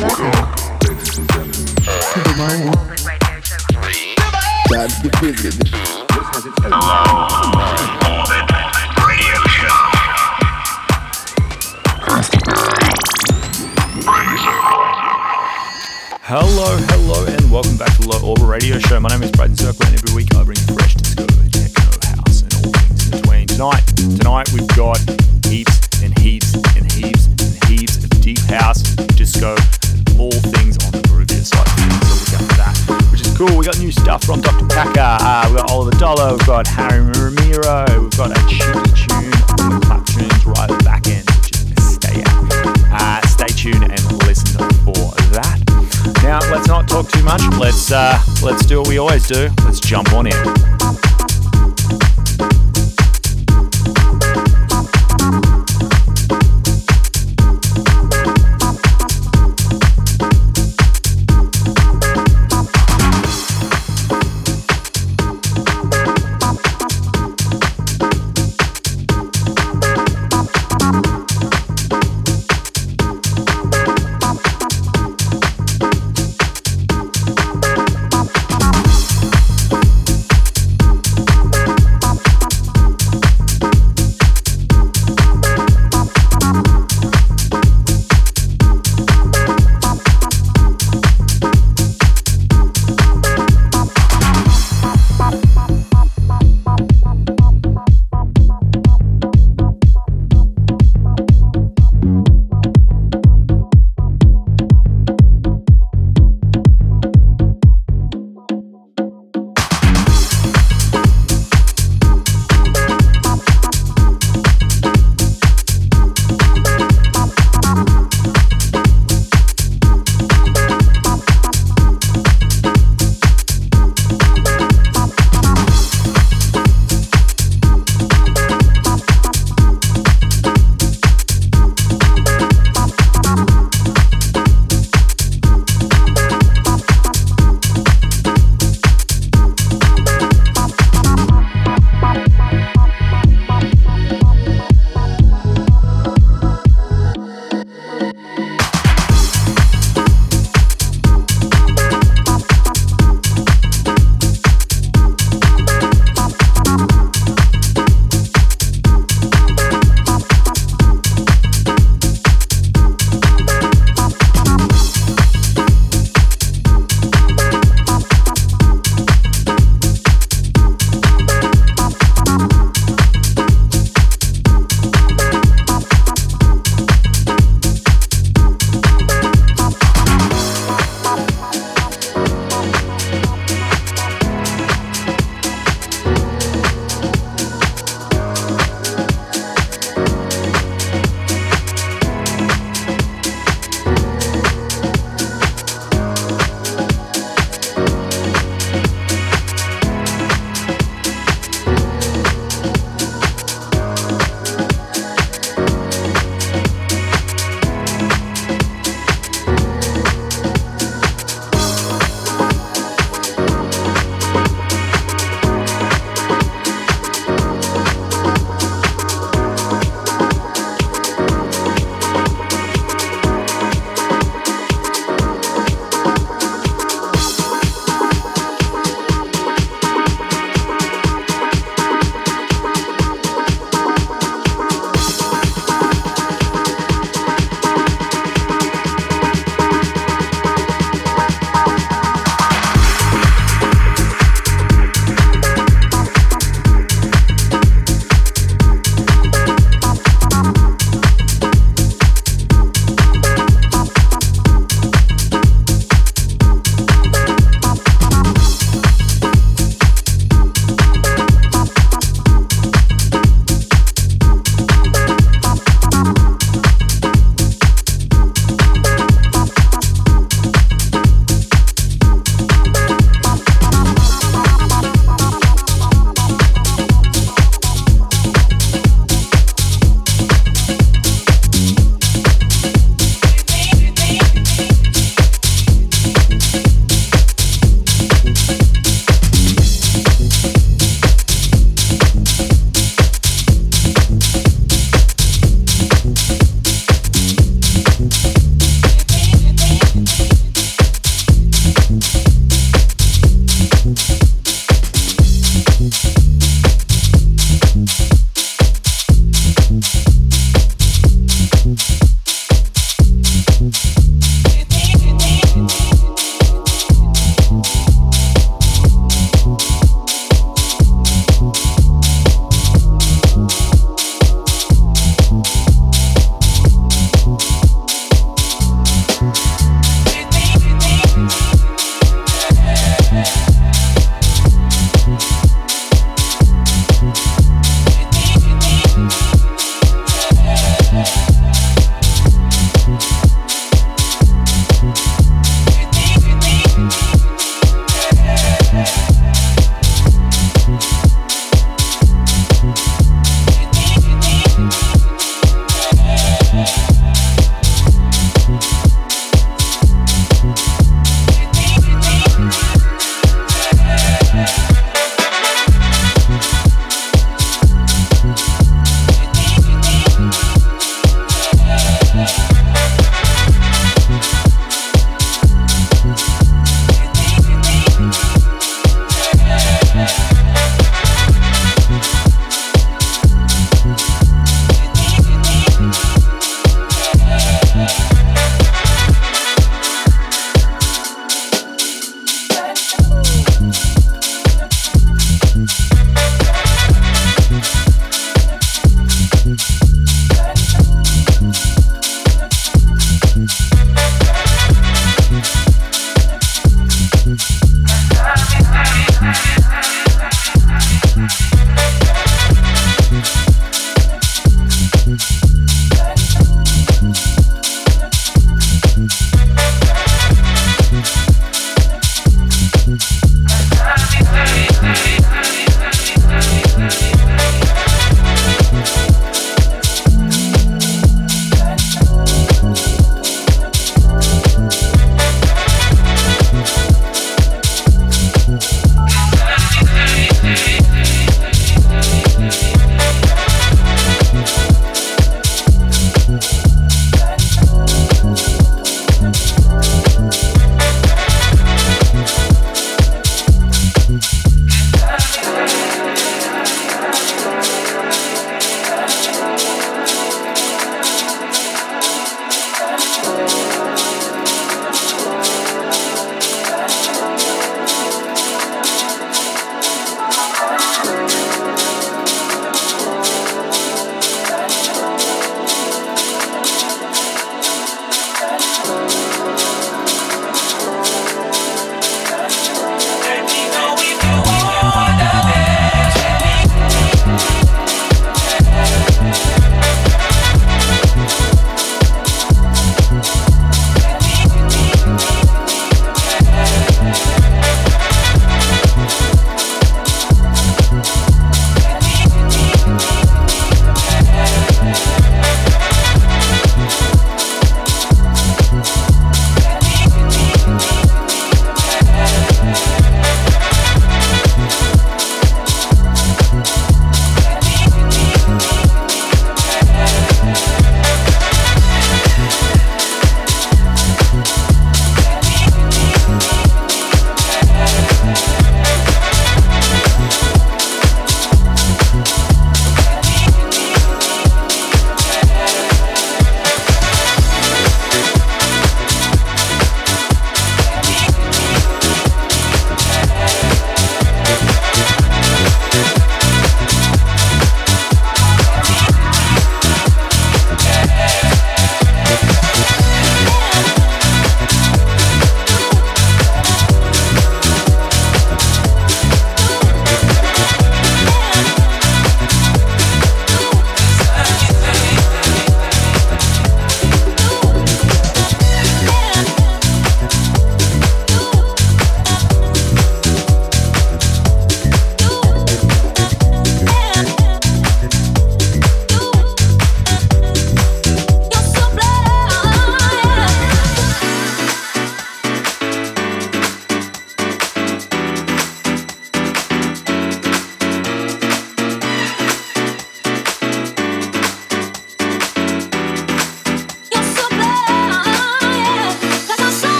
Hello, hello, and welcome back to the Low Orbit Radio Show. My name is Braden Circle, and every week I bring fresh disco, techno, house, and all things in between. Tonight, tonight we've got heaps and heaps and heaps and heaps of deep house, disco, cool. We got new stuff from Dr. Packer, uh, we've got Oliver Dollar, we've got Harry Romero, we've got a cheeky tune the clap tunes right at the back end, which is. Uh, stay tuned and listen for that. Now, let's not talk too much. Let's uh, let's do what we always do. Let's jump on in.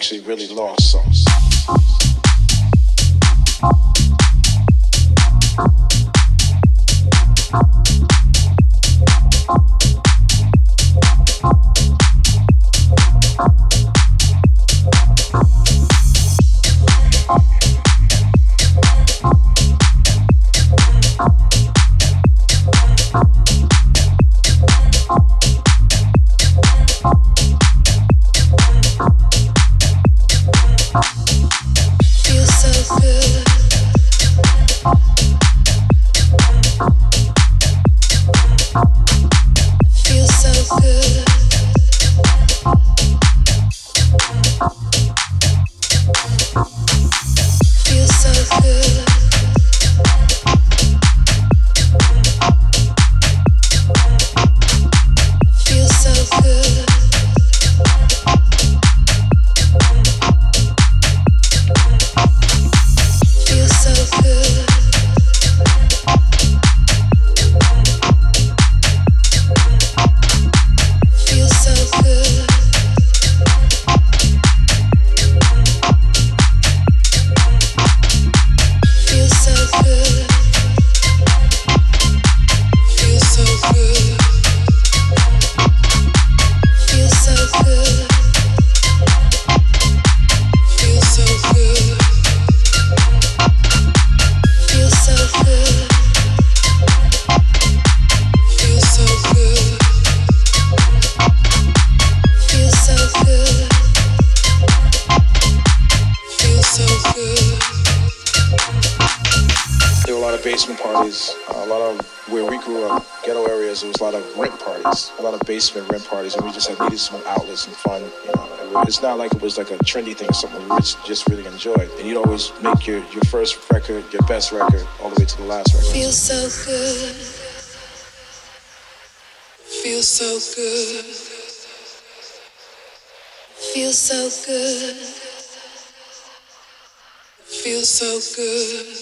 Actually really lost. Needed some outlets and fun. You know, it's not like it was like a trendy thing something. We just really enjoyed. And you'd always make your your first record, your best record, all the way to the last record. Feels so good. Feels so good. Feels so good. Feels so good.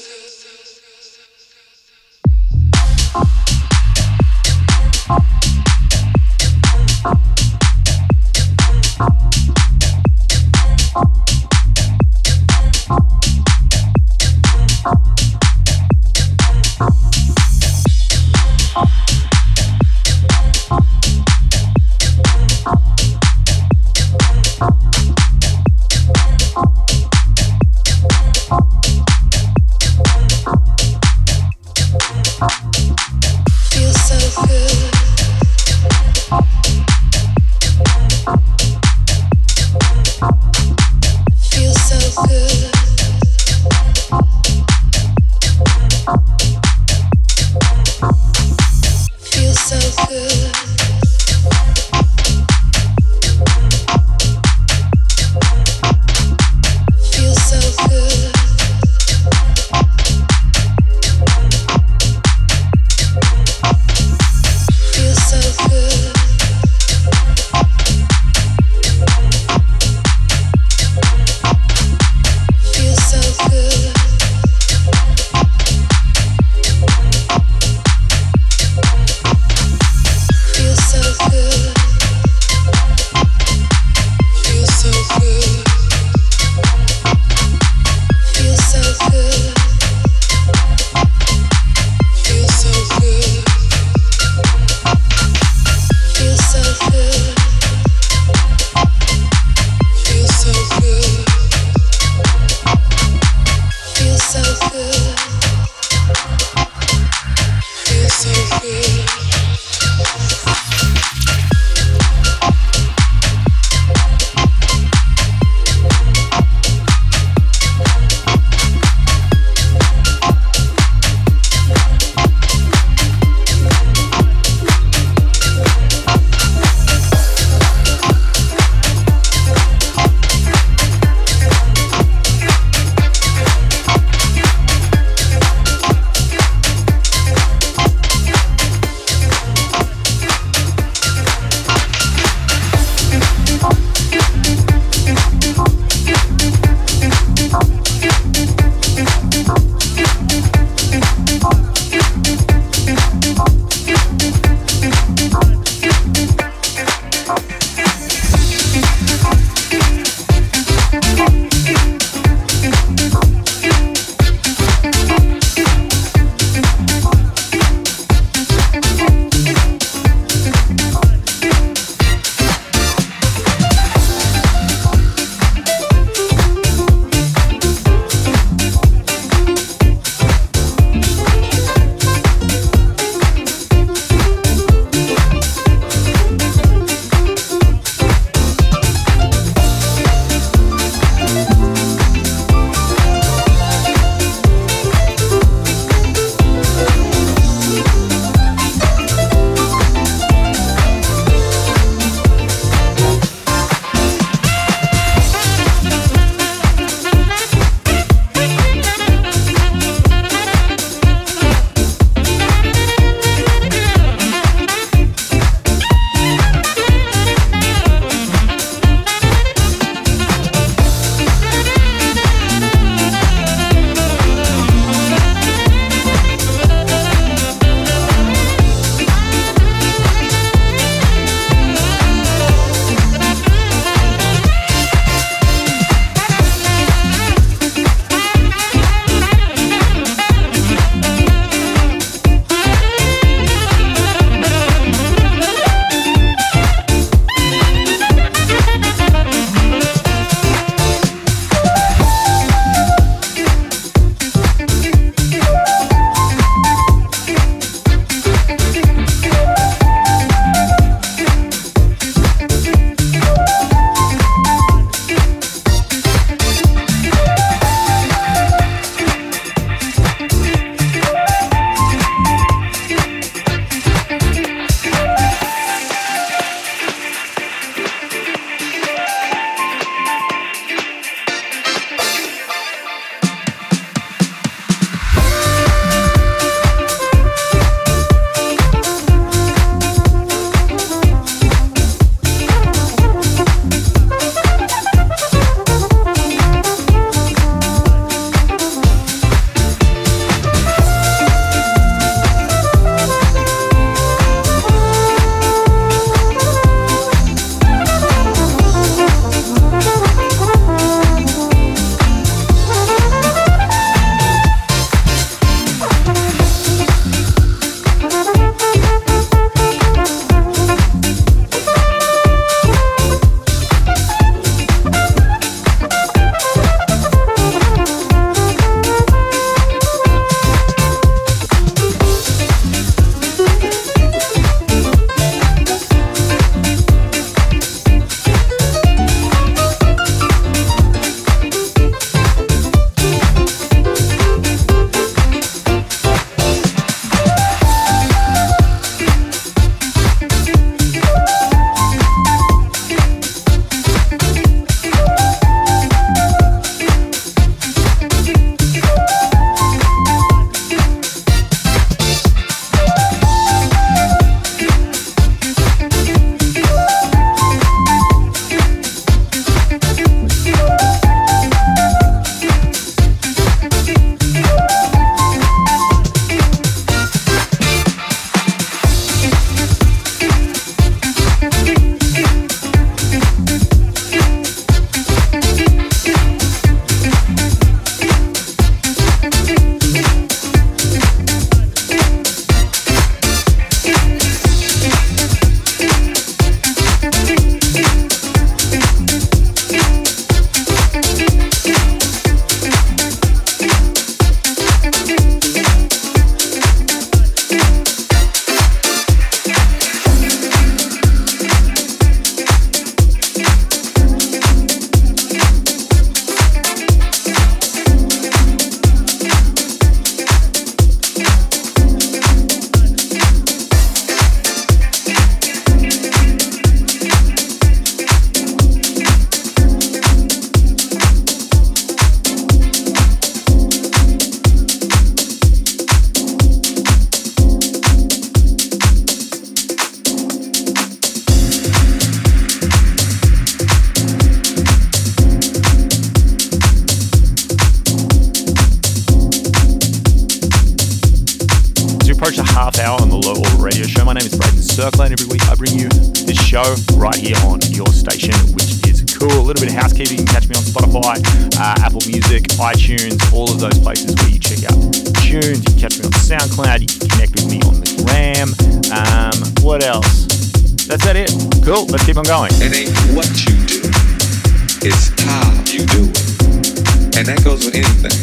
And that goes with anything.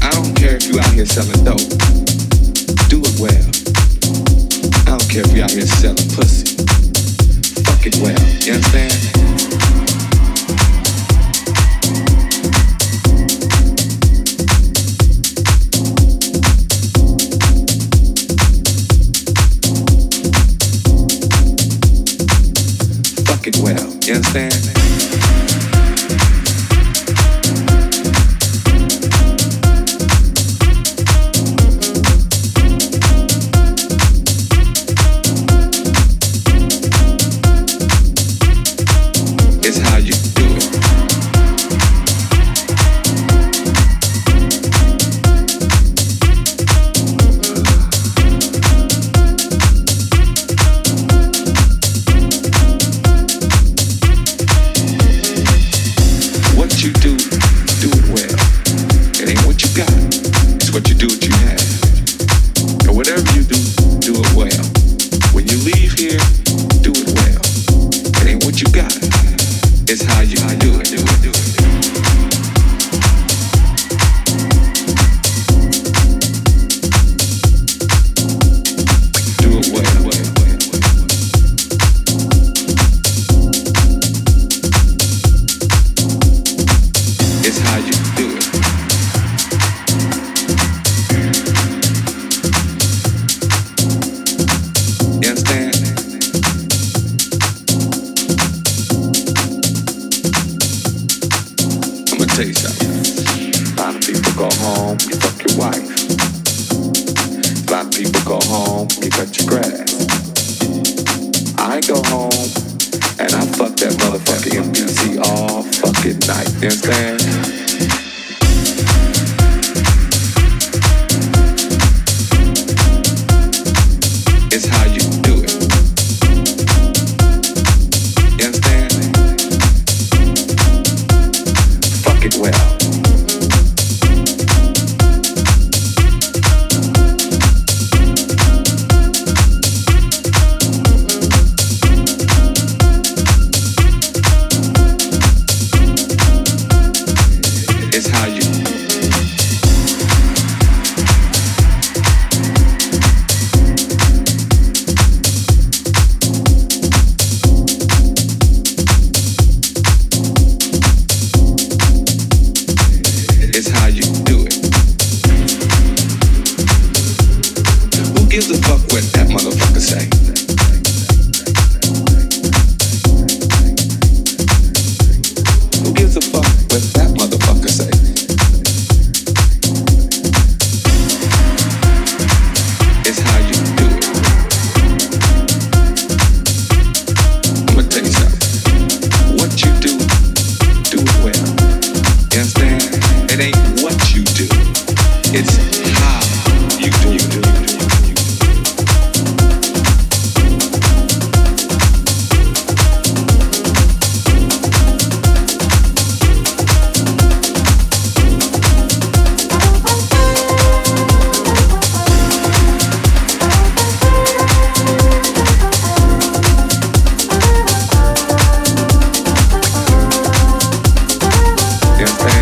I don't care if you out here selling dope. Do it well. I don't care if you out here selling pussy. Fuck it well. You understand? Well, you understand? cut your grass. I go home and I fuck that motherfucker motherfucking MPC all fucking night. Understand? siente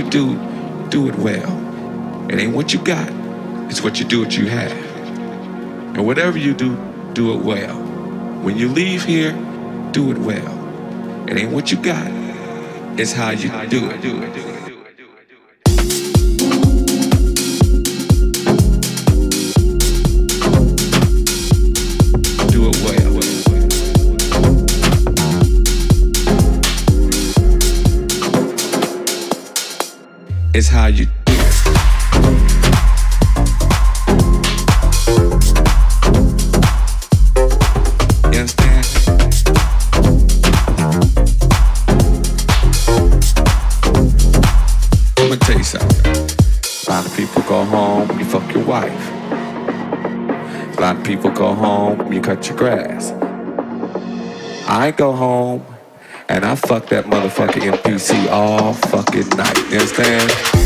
do it well. It ain't what you got, it's what you do what you have. And whatever you do, do it well. When you leave here, do it well. It ain't what you got, it's how you do it. Is how you do it. Understand? I'm gonna tell you something. A lot of people go home, you fuck your wife. A lot of people go home, you cut your grass. I go home and I fuck that motherfucking MPC all fucking night. You understand?